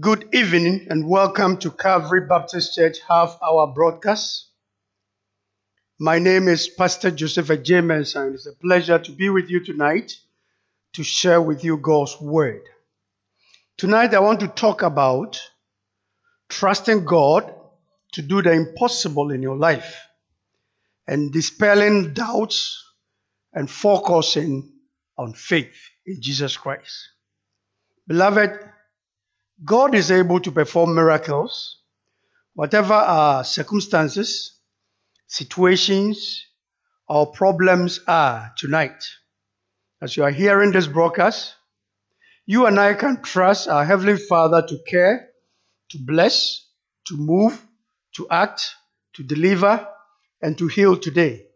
Good evening and welcome to Calvary Baptist Church half hour broadcast. My name is Pastor Joseph James and it's a pleasure to be with you tonight to share with you God's word. Tonight I want to talk about trusting God to do the impossible in your life and dispelling doubts and focusing on faith in Jesus Christ. Beloved, God is able to perform miracles, whatever our circumstances, situations, or problems are tonight. As you are hearing this broadcast, you and I can trust our Heavenly Father to care, to bless, to move, to act, to deliver, and to heal today.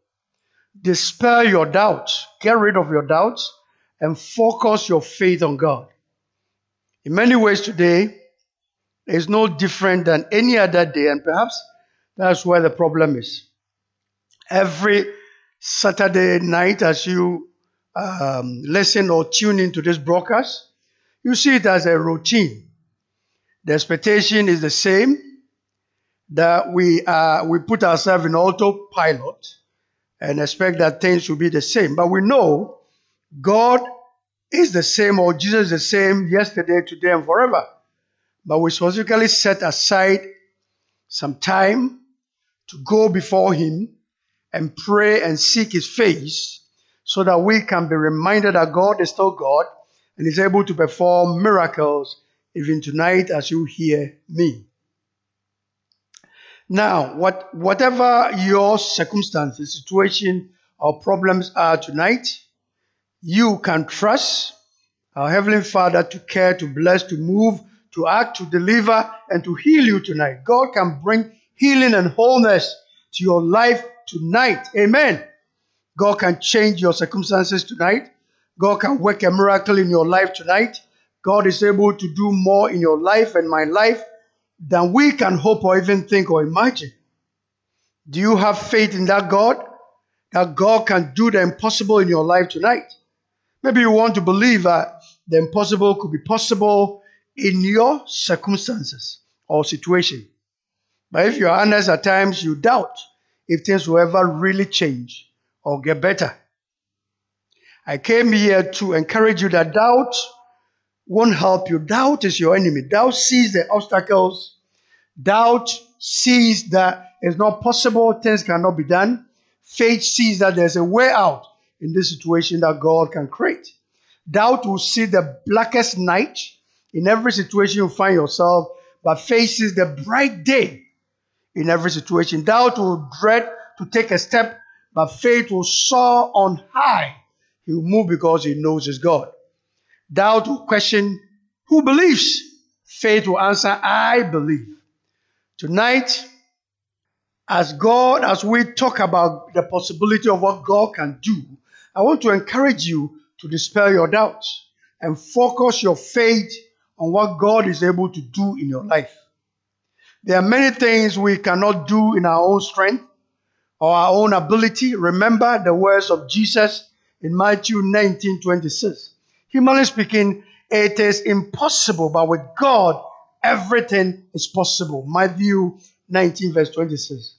Dispel your doubts, get rid of your doubts, and focus your faith on God. In many ways today, is no different than any other day, and perhaps that's where the problem is. Every Saturday night, as you um, listen or tune into this broadcast, you see it as a routine. The expectation is the same that we uh, we put ourselves in autopilot and expect that things will be the same. But we know God is the same or Jesus is the same yesterday, today, and forever. But we specifically set aside some time to go before Him and pray and seek His face so that we can be reminded that God is still God and is able to perform miracles even tonight as you hear me. Now, what, whatever your circumstances, situation, or problems are tonight, you can trust our Heavenly Father to care, to bless, to move, to act, to deliver, and to heal you tonight. God can bring healing and wholeness to your life tonight. Amen. God can change your circumstances tonight. God can work a miracle in your life tonight. God is able to do more in your life and my life than we can hope or even think or imagine. Do you have faith in that God? That God can do the impossible in your life tonight? Maybe you want to believe that the impossible could be possible in your circumstances or situation. But if you're honest, at times you doubt if things will ever really change or get better. I came here to encourage you that doubt won't help you. Doubt is your enemy. Doubt sees the obstacles. Doubt sees that it's not possible, things cannot be done. Faith sees that there's a way out in this situation that God can create. Doubt will see the blackest night in every situation you find yourself, but faces the bright day in every situation. Doubt will dread to take a step, but faith will soar on high. He will move because he knows his God. Doubt will question who believes. Faith will answer, I believe. Tonight, as God, as we talk about the possibility of what God can do, I want to encourage you to dispel your doubts and focus your faith on what God is able to do in your life. There are many things we cannot do in our own strength or our own ability. Remember the words of Jesus in Matthew 19 26. Humanly speaking, it is impossible, but with God, everything is possible. Matthew 19, verse 26.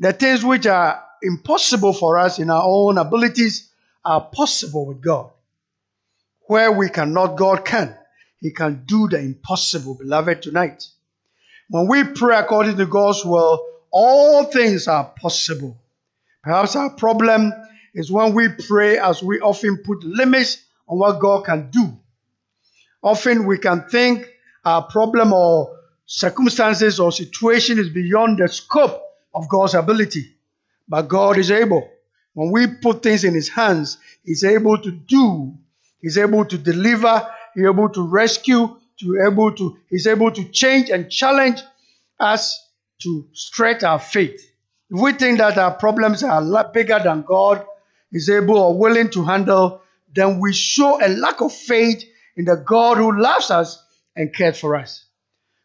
The things which are impossible for us in our own abilities are possible with God. Where we cannot, God can. He can do the impossible, beloved, tonight. When we pray according to God's will, all things are possible. Perhaps our problem is when we pray as we often put limits on what God can do. Often we can think our problem or circumstances or situation is beyond the scope of God's ability. But God is able. When we put things in His hands, He's able to do, He's able to deliver, He's able to rescue, to able to, He's able to change and challenge us to stretch our faith. If we think that our problems are a lot bigger than God is able or willing to handle, then we show a lack of faith in the God who loves us and cares for us.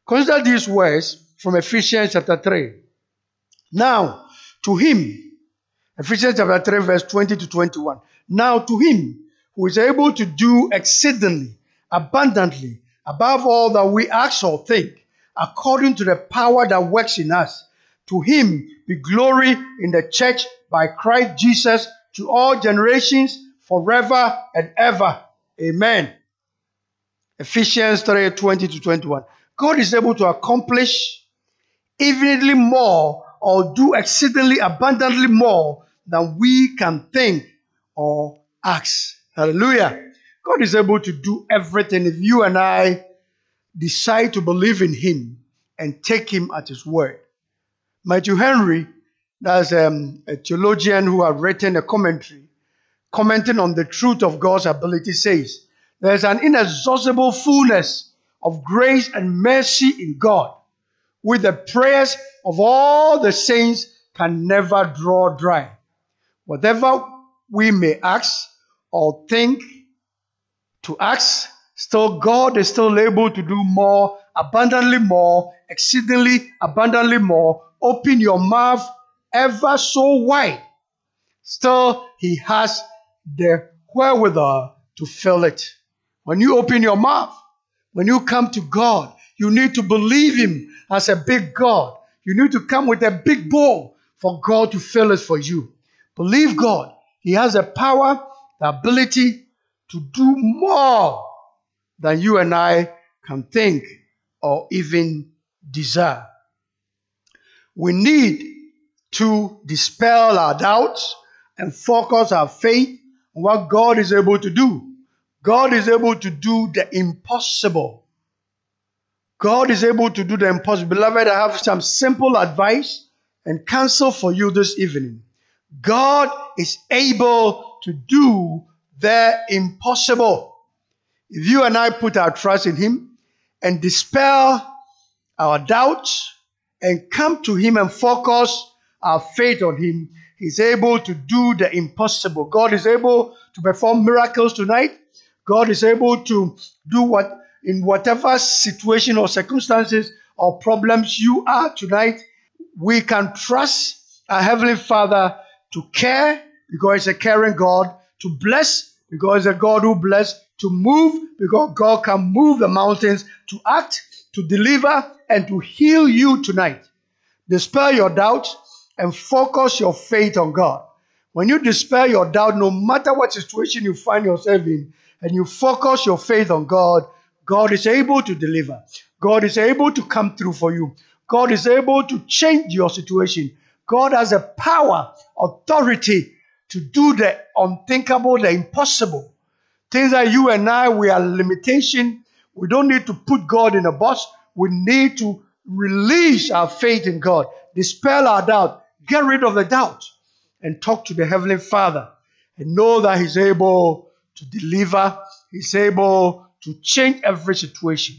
Consider these words from Ephesians chapter 3. Now, to him, Ephesians chapter 3, verse 20 to 21. Now, to him who is able to do exceedingly, abundantly, above all that we ask or think, according to the power that works in us. To him be glory in the church by Christ Jesus to all generations forever and ever. Amen. Ephesians 3 20 to 21. God is able to accomplish infinitely more or do exceedingly abundantly more than we can think or ask. Hallelujah. God is able to do everything if you and I decide to believe in Him and take Him at His word. Matthew Henry, that's um, a theologian who has written a commentary commenting on the truth of God's ability, says, There's an inexhaustible fullness of grace and mercy in God, with the prayers of all the saints can never draw dry. Whatever we may ask or think to ask, still God is still able to do more, abundantly more, exceedingly abundantly more. Open your mouth ever so wide. Still, He has the wherewithal to fill it. When you open your mouth, when you come to God, you need to believe Him as a big God. You need to come with a big bowl for God to fill it for you. Believe God. He has the power, the ability to do more than you and I can think or even desire. We need to dispel our doubts and focus our faith on what God is able to do. God is able to do the impossible. God is able to do the impossible. Beloved, I have some simple advice and counsel for you this evening. God is able to do the impossible. If you and I put our trust in Him and dispel our doubts and come to Him and focus our faith on Him, He's able to do the impossible. God is able to perform miracles tonight. God is able to do what in whatever situation or circumstances or problems you are tonight. We can trust our Heavenly Father to care because He's a caring God, to bless because He's a God who bless, to move because God can move the mountains, to act, to deliver, and to heal you tonight. Dispel your doubts and focus your faith on God. When you dispel your doubt, no matter what situation you find yourself in, and you focus your faith on God, God is able to deliver. God is able to come through for you. God is able to change your situation. God has a power, authority to do the unthinkable, the impossible. Things that you and I, we are limitation. We don't need to put God in a box. We need to release our faith in God, dispel our doubt, get rid of the doubt, and talk to the Heavenly Father and know that He's able to deliver, He's able to change every situation.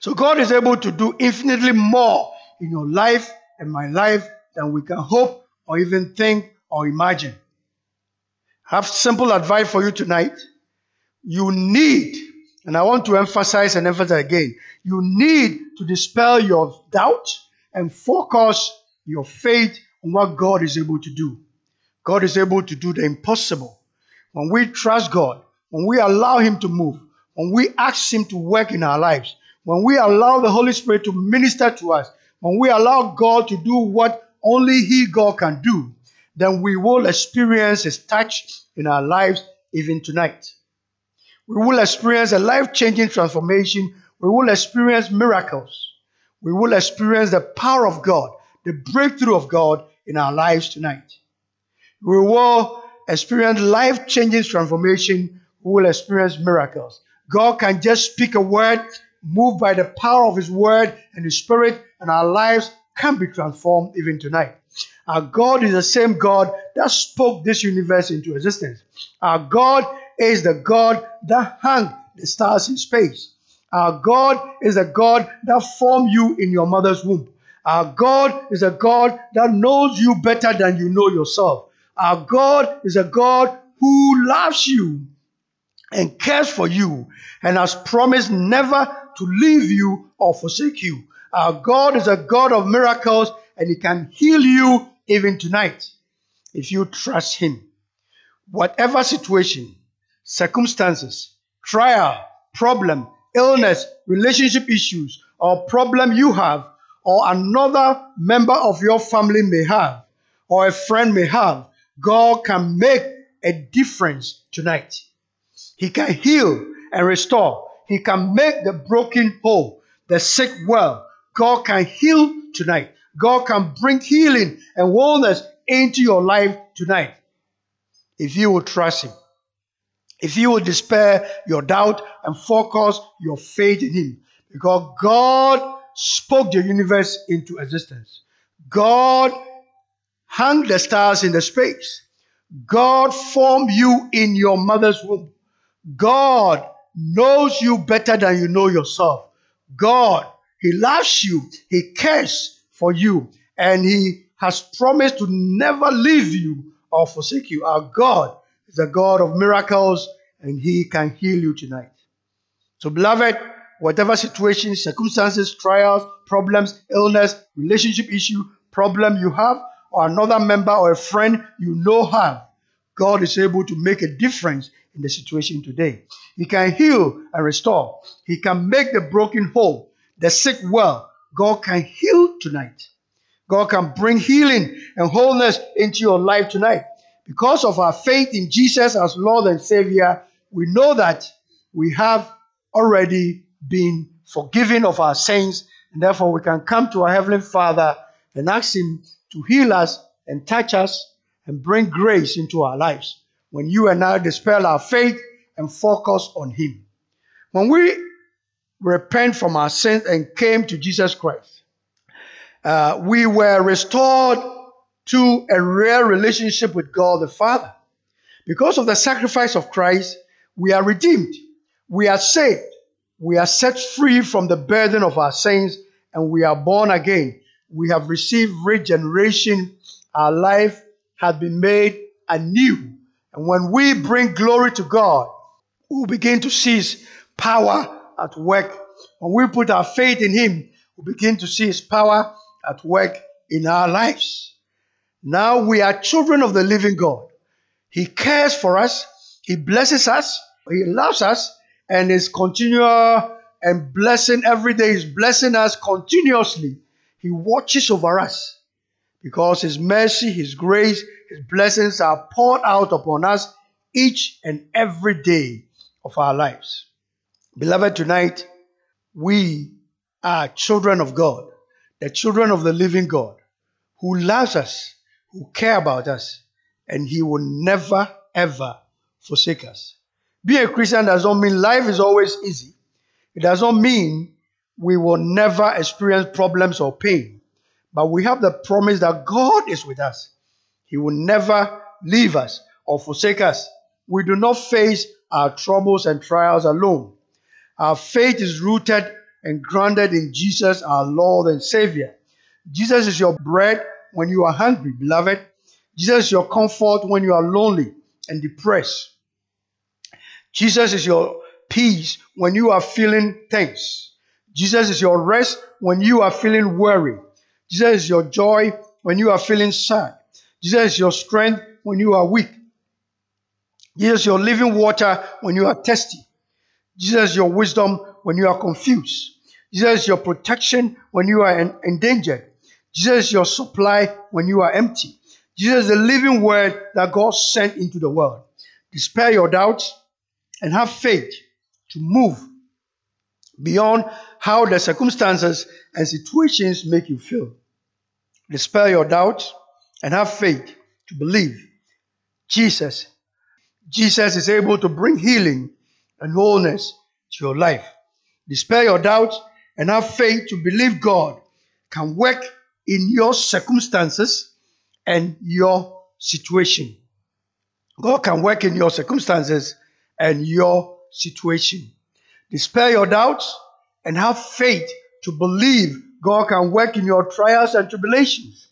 So God is able to do infinitely more in your life and my life than we can hope or even think or imagine. I have simple advice for you tonight. You need, and I want to emphasize and emphasize again, you need to dispel your doubt and focus your faith on what God is able to do. God is able to do the impossible. When we trust God, when we allow Him to move, when we ask Him to work in our lives, when we allow the Holy Spirit to minister to us, when we allow God to do what only He, God, can do, then we will experience His touch in our lives even tonight. We will experience a life changing transformation. We will experience miracles. We will experience the power of God, the breakthrough of God in our lives tonight. We will experience life changing transformation. We will experience miracles. God can just speak a word, move by the power of His word and His Spirit, and our lives can be transformed even tonight. Our God is the same God that spoke this universe into existence. Our God is the God that hung the stars in space. Our God is a God that formed you in your mother's womb. Our God is a God that knows you better than you know yourself. Our God is a God who loves you and cares for you and has promised never to leave you or forsake you. Our God is a God of miracles and He can heal you even tonight if you trust Him. Whatever situation, circumstances, trial, problem, illness, relationship issues, or problem you have, or another member of your family may have, or a friend may have, God can make a difference tonight. He can heal and restore. He can make the broken whole, the sick well. God can heal tonight. God can bring healing and wellness into your life tonight if you will trust Him. If you will despair your doubt and focus your faith in Him. Because God spoke the universe into existence. God hung the stars in the space. God formed you in your mother's womb. God knows you better than you know yourself. God, He loves you, He cares for you, and He has promised to never leave you or forsake you. Our God is a God of miracles, and He can heal you tonight. So, beloved, whatever situation, circumstances, trials, problems, illness, relationship issue, problem you have, or another member or a friend you know have, God is able to make a difference in the situation today. He can heal and restore. He can make the broken whole, the sick well. God can heal tonight. God can bring healing and wholeness into your life tonight. Because of our faith in Jesus as Lord and Savior, we know that we have already been forgiven of our sins, and therefore we can come to our Heavenly Father and ask Him to heal us and touch us and bring grace into our lives when you and I dispel our faith and focus on Him. When we repent from our sins and came to Jesus Christ, uh, we were restored to a real relationship with God the Father. Because of the sacrifice of Christ, we are redeemed, we are saved, we are set free from the burden of our sins, and we are born again. We have received regeneration. Our life has been made anew and when we bring glory to God, we begin to seize power at work. When we put our faith in Him, we begin to see His power at work in our lives. Now we are children of the living God. He cares for us, He blesses us, He loves us, and is continual and blessing every day. He's blessing us continuously. He watches over us because His mercy, His grace, his blessings are poured out upon us each and every day of our lives. Beloved, tonight we are children of God, the children of the living God, who loves us, who care about us, and he will never ever forsake us. Being a Christian does not mean life is always easy. It does not mean we will never experience problems or pain. But we have the promise that God is with us. He will never leave us or forsake us. We do not face our troubles and trials alone. Our faith is rooted and grounded in Jesus, our Lord and Savior. Jesus is your bread when you are hungry, beloved. Jesus is your comfort when you are lonely and depressed. Jesus is your peace when you are feeling tense. Jesus is your rest when you are feeling worried. Jesus is your joy when you are feeling sad. Jesus is your strength when you are weak. Jesus is your living water when you are thirsty. Jesus your wisdom when you are confused. Jesus your protection when you are in endangered. Jesus your supply when you are empty. Jesus the living word that God sent into the world. Despair your doubts and have faith to move beyond how the circumstances and situations make you feel. Despair your doubts and have faith to believe Jesus. Jesus is able to bring healing and wholeness to your life. Dispel your doubts and have faith to believe God can work in your circumstances and your situation. God can work in your circumstances and your situation. Dispel your doubts and have faith to believe God can work in your trials and tribulations.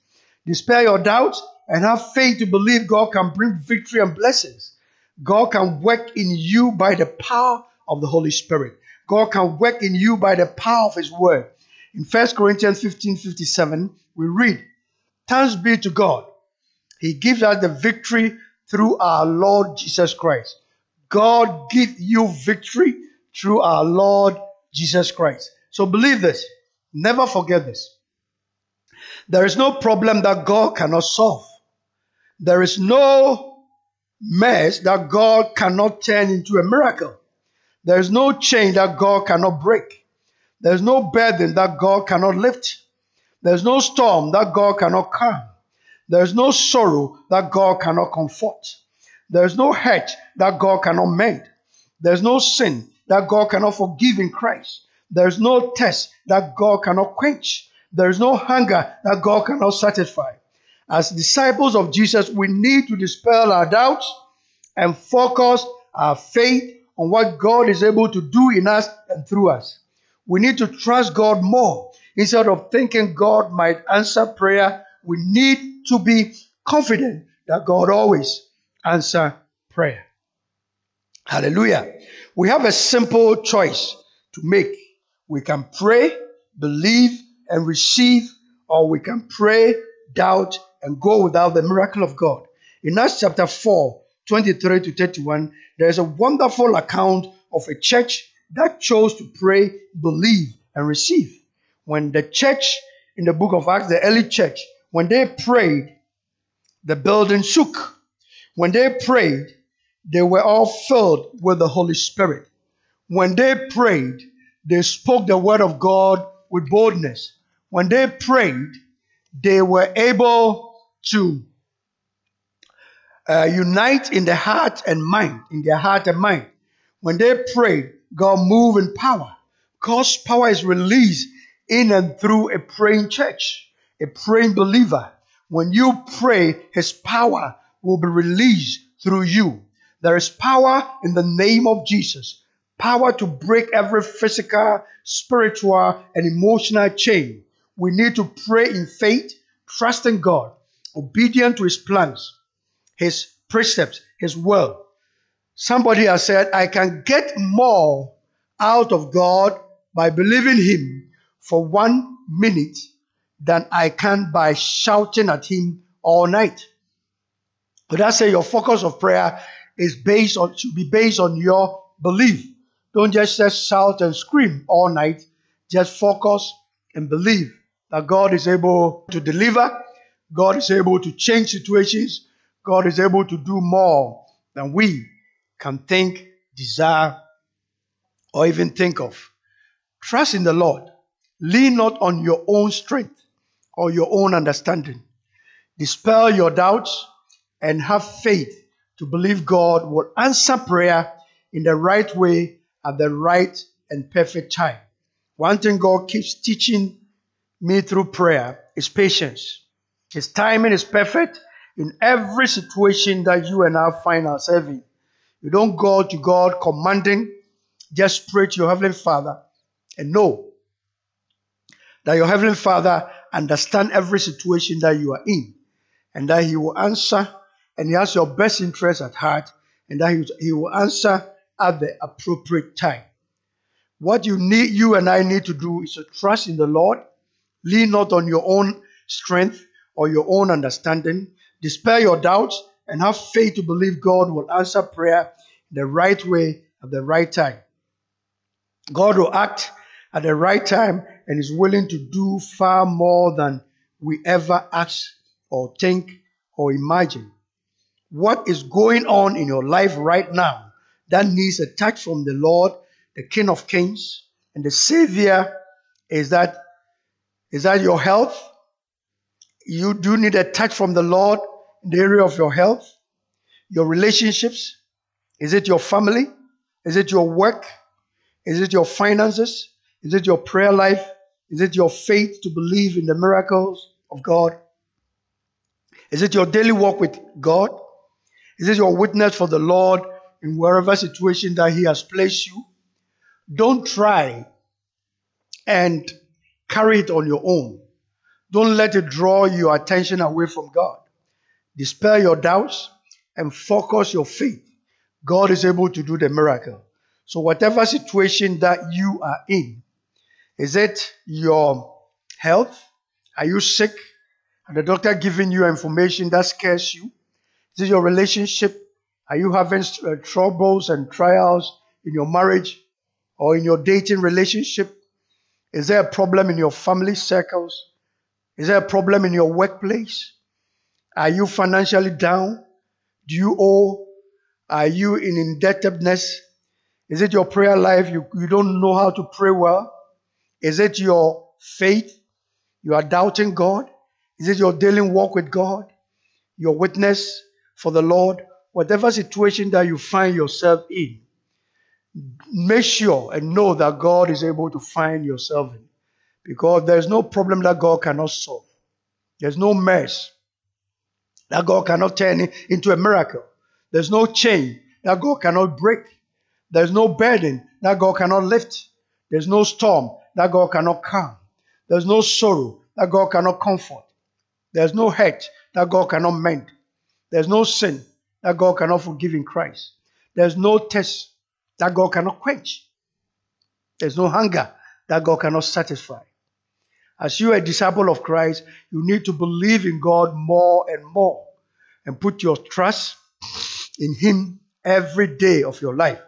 Dispel your doubts and have faith to believe God can bring victory and blessings. God can work in you by the power of the Holy Spirit. God can work in you by the power of His Word. In 1 Corinthians 15 57, we read, Thanks be to God. He gives us the victory through our Lord Jesus Christ. God give you victory through our Lord Jesus Christ. So believe this. Never forget this. There is no problem that God cannot solve. There is no mess that God cannot turn into a miracle. There is no chain that God cannot break. There is no burden that God cannot lift. There is no storm that God cannot calm. There is no sorrow that God cannot comfort. There is no hurt that God cannot mend. There is no sin that God cannot forgive in Christ. There is no test that God cannot quench. There is no hunger that God cannot satisfy. As disciples of Jesus, we need to dispel our doubts and focus our faith on what God is able to do in us and through us. We need to trust God more. Instead of thinking God might answer prayer, we need to be confident that God always answer prayer. Hallelujah. We have a simple choice to make. We can pray, believe, and receive, or we can pray, doubt, and go without the miracle of God. In Acts chapter 4, 23 to 31, there is a wonderful account of a church that chose to pray, believe, and receive. When the church in the book of Acts, the early church, when they prayed, the building shook. When they prayed, they were all filled with the Holy Spirit. When they prayed, they spoke the word of God with boldness. When they prayed, they were able to uh, unite in the heart and mind, in their heart and mind. When they pray, God move in power. God's power is released in and through a praying church, a praying believer. When you pray, His power will be released through you. There is power in the name of Jesus. Power to break every physical, spiritual, and emotional chain. We need to pray in faith, trusting God, obedient to His plans, His precepts, His will. Somebody has said, I can get more out of God by believing Him for one minute than I can by shouting at Him all night. But I say your focus of prayer is based on should be based on your belief. Don't just, just shout and scream all night. Just focus and believe that God is able to deliver. God is able to change situations. God is able to do more than we can think, desire, or even think of. Trust in the Lord. Lean not on your own strength or your own understanding. Dispel your doubts and have faith to believe God will answer prayer in the right way at the right and perfect time. One thing God keeps teaching me through prayer is patience. His timing is perfect in every situation that you and I find ourselves in. You don't go to God commanding, just pray to your Heavenly Father and know that your Heavenly Father understands every situation that you are in and that He will answer and He has your best interest at heart, and that He will answer at the appropriate time. What you need, you and I need to do is to trust in the Lord, lean not on your own strength or your own understanding, despair your doubts, and have faith to believe God will answer prayer the right way at the right time. God will act at the right time and is willing to do far more than we ever ask or think or imagine what is going on in your life right now that needs a touch from the Lord, the King of Kings, and the Savior is that is that your health? You do need a touch from the Lord in the area of your health, your relationships. Is it your family? Is it your work? Is it your finances? Is it your prayer life? Is it your faith to believe in the miracles of God? Is it your daily walk with God? Is it your witness for the Lord in wherever situation that He has placed you? Don't try and carry it on your own. Don't let it draw your attention away from God. Dispel your doubts and focus your faith. God is able to do the miracle. So, whatever situation that you are in, is it your health? Are you sick? And the doctor giving you information that scares you? Is it your relationship? Are you having uh, troubles and trials in your marriage or in your dating relationship? Is there a problem in your family circles? Is there a problem in your workplace? Are you financially down? Do you owe? Are you in indebtedness? Is it your prayer life? You, you don't know how to pray well? Is it your faith? You are doubting God? Is it your daily walk with God? Your witness for the Lord? Whatever situation that you find yourself in, make sure and know that God is able to find yourself in. Because there's no problem that God cannot solve. There's no mess that God cannot turn into a miracle. There's no chain that God cannot break. There's no burden that God cannot lift. There's no storm that God cannot calm. There's no sorrow that God cannot comfort. There's no hurt that God cannot mend. There's no sin that God cannot forgive in Christ. There's no test that God cannot quench. There's no hunger that God cannot satisfy. As you are a disciple of Christ, you need to believe in God more and more and put your trust in Him every day of your life.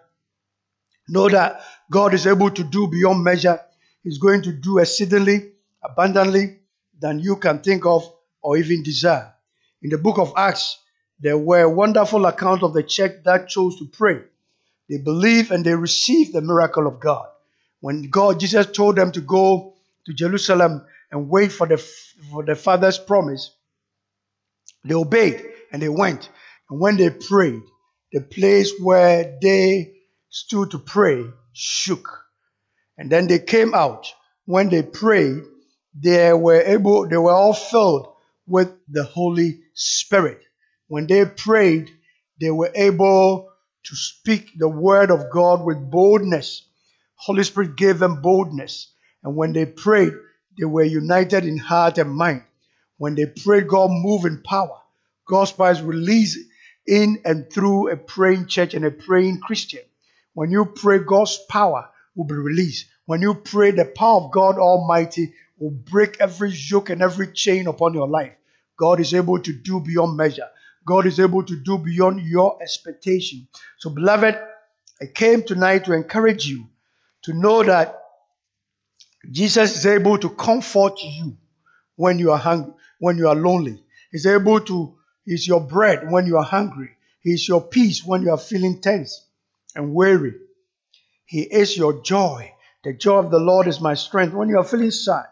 Know that God is able to do beyond measure. He's going to do exceedingly, abundantly than you can think of or even desire. In the book of Acts, there were wonderful accounts of the church that chose to pray. They believed and they received the miracle of God. When God, Jesus told them to go to Jerusalem and wait for the, for the Father's promise, they obeyed and they went. And when they prayed, the place where they stood to pray shook. And then they came out. When they prayed, they were able, they were all filled with the Holy Spirit. When they prayed, they were able to speak the word of God with boldness. Holy Spirit gave them boldness. And when they prayed, they were united in heart and mind. When they prayed, God moved in power. God's power is released in and through a praying church and a praying Christian. When you pray, God's power will be released. When you pray, the power of God Almighty will break every yoke and every chain upon your life. God is able to do beyond measure. God is able to do beyond your expectation. So, beloved, I came tonight to encourage you to know that Jesus is able to comfort you when you are hungry, when you are lonely. He's able to, he's your bread when you are hungry. He's your peace when you are feeling tense and weary. He is your joy. The joy of the Lord is my strength when you are feeling sad.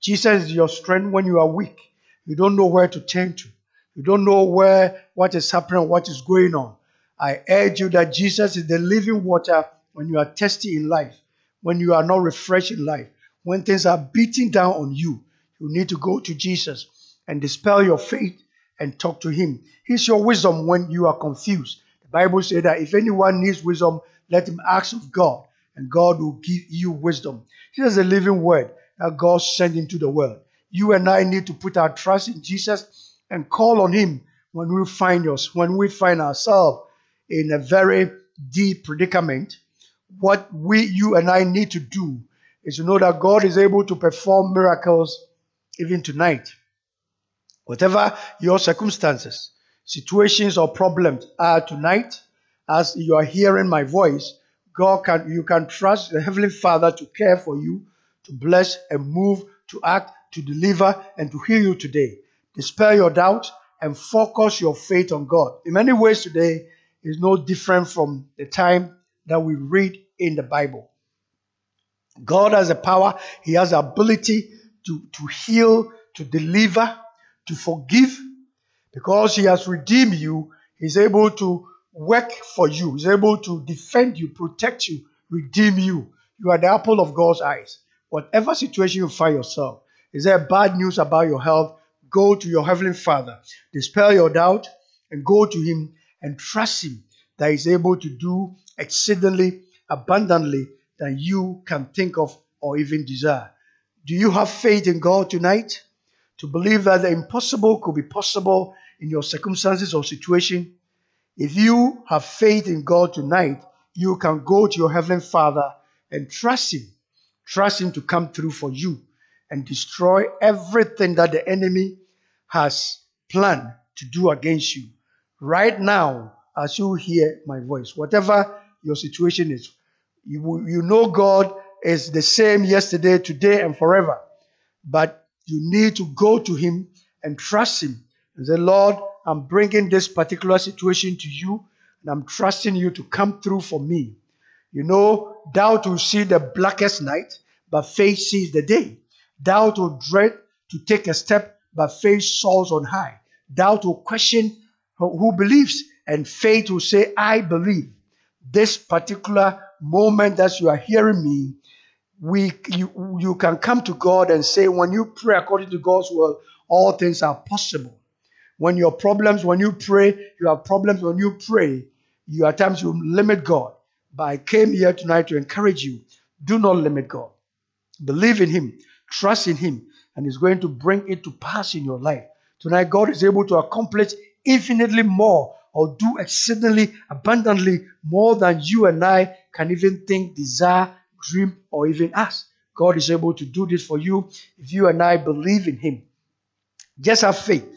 Jesus is your strength when you are weak. You don't know where to turn to. You don't know where what is happening, what is going on. I urge you that Jesus is the living water when you are thirsty in life, when you are not refreshed in life, when things are beating down on you. You need to go to Jesus and dispel your faith and talk to Him. He's your wisdom when you are confused. The Bible says that if anyone needs wisdom, let him ask of God, and God will give you wisdom. Here's the living word that God sent into the world. You and I need to put our trust in Jesus and call on Him when we find us, when we find ourselves in a very deep predicament. What we, you and I need to do is to know that God is able to perform miracles even tonight. Whatever your circumstances, situations, or problems are tonight, as you are hearing my voice, God can you can trust the Heavenly Father to care for you, to bless and move, to act, to deliver, and to heal you today. Dispel your doubt and focus your faith on God. In many ways, today is no different from the time that we read in the Bible. God has the power, He has the ability to, to heal, to deliver, to forgive. Because He has redeemed you, He's able to work for you, He's able to defend you, protect you, redeem you. You are the apple of God's eyes. Whatever situation you find yourself, is there bad news about your health? Go to your Heavenly Father, dispel your doubt, and go to Him and trust Him that He's able to do exceedingly abundantly than you can think of or even desire. Do you have faith in God tonight to believe that the impossible could be possible in your circumstances or situation? If you have faith in God tonight, you can go to your Heavenly Father and trust Him. Trust Him to come through for you and destroy everything that the enemy has planned to do against you. Right now, as you hear my voice, whatever your situation is, You, you know God is the same yesterday, today, and forever. But you need to go to Him and trust Him and say, Lord, I'm bringing this particular situation to you, and I'm trusting you to come through for me. You know, doubt will see the blackest night, but faith sees the day. Doubt will dread to take a step, but faith soars on high. Doubt will question who believes, and faith will say, I believe. This particular moment that you are hearing me, we you, you can come to God and say, when you pray according to God's will, all things are possible. When your problems, when you pray, you have problems when you pray, you at times you limit God. But I came here tonight to encourage you. Do not limit God. Believe in Him, trust in Him, and He's going to bring it to pass in your life. Tonight, God is able to accomplish infinitely more or do exceedingly abundantly more than you and I can even think, desire, dream, or even ask. God is able to do this for you if you and I believe in Him. Just have faith.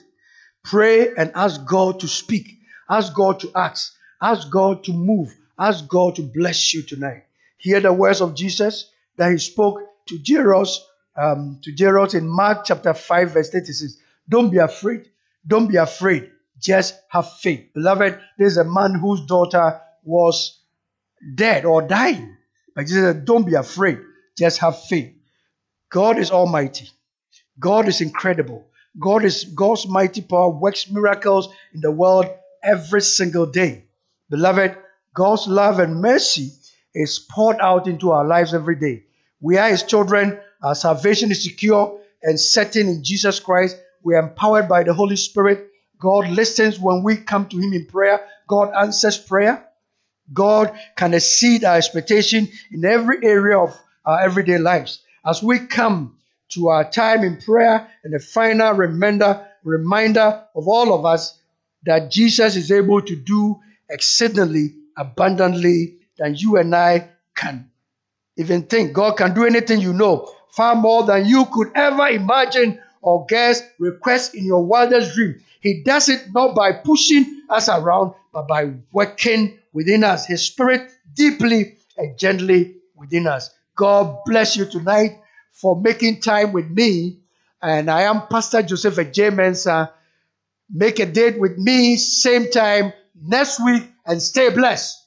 Pray and ask God to speak. Ask God to ask. Ask God to move. Ask God to bless you tonight. Hear the words of Jesus that He spoke to Jairus, um, to Jairus in Mark chapter 5, verse 36. Don't be afraid. Don't be afraid. Just have faith. Beloved, there's a man whose daughter was dead or dying. But Jesus said, Don't be afraid. Just have faith. God is almighty. God is incredible. God is God's mighty power works miracles in the world every single day. Beloved, God's love and mercy is poured out into our lives every day. We are His children. Our salvation is secure and certain in Jesus Christ. We are empowered by the Holy Spirit. God listens when we come to Him in prayer. God answers prayer. God can exceed our expectation in every area of our everyday lives. As we come to our time in prayer and a final reminder, reminder of all of us that Jesus is able to do exceedingly abundantly than you and I can even think. God can do anything you know, far more than you could ever imagine or guess, request in your wildest dream. He does it not by pushing us around, but by working within us. His spirit deeply and gently within us. God bless you tonight for making time with me. And I am Pastor Joseph J. Mensah. Make a date with me, same time next week, and stay blessed.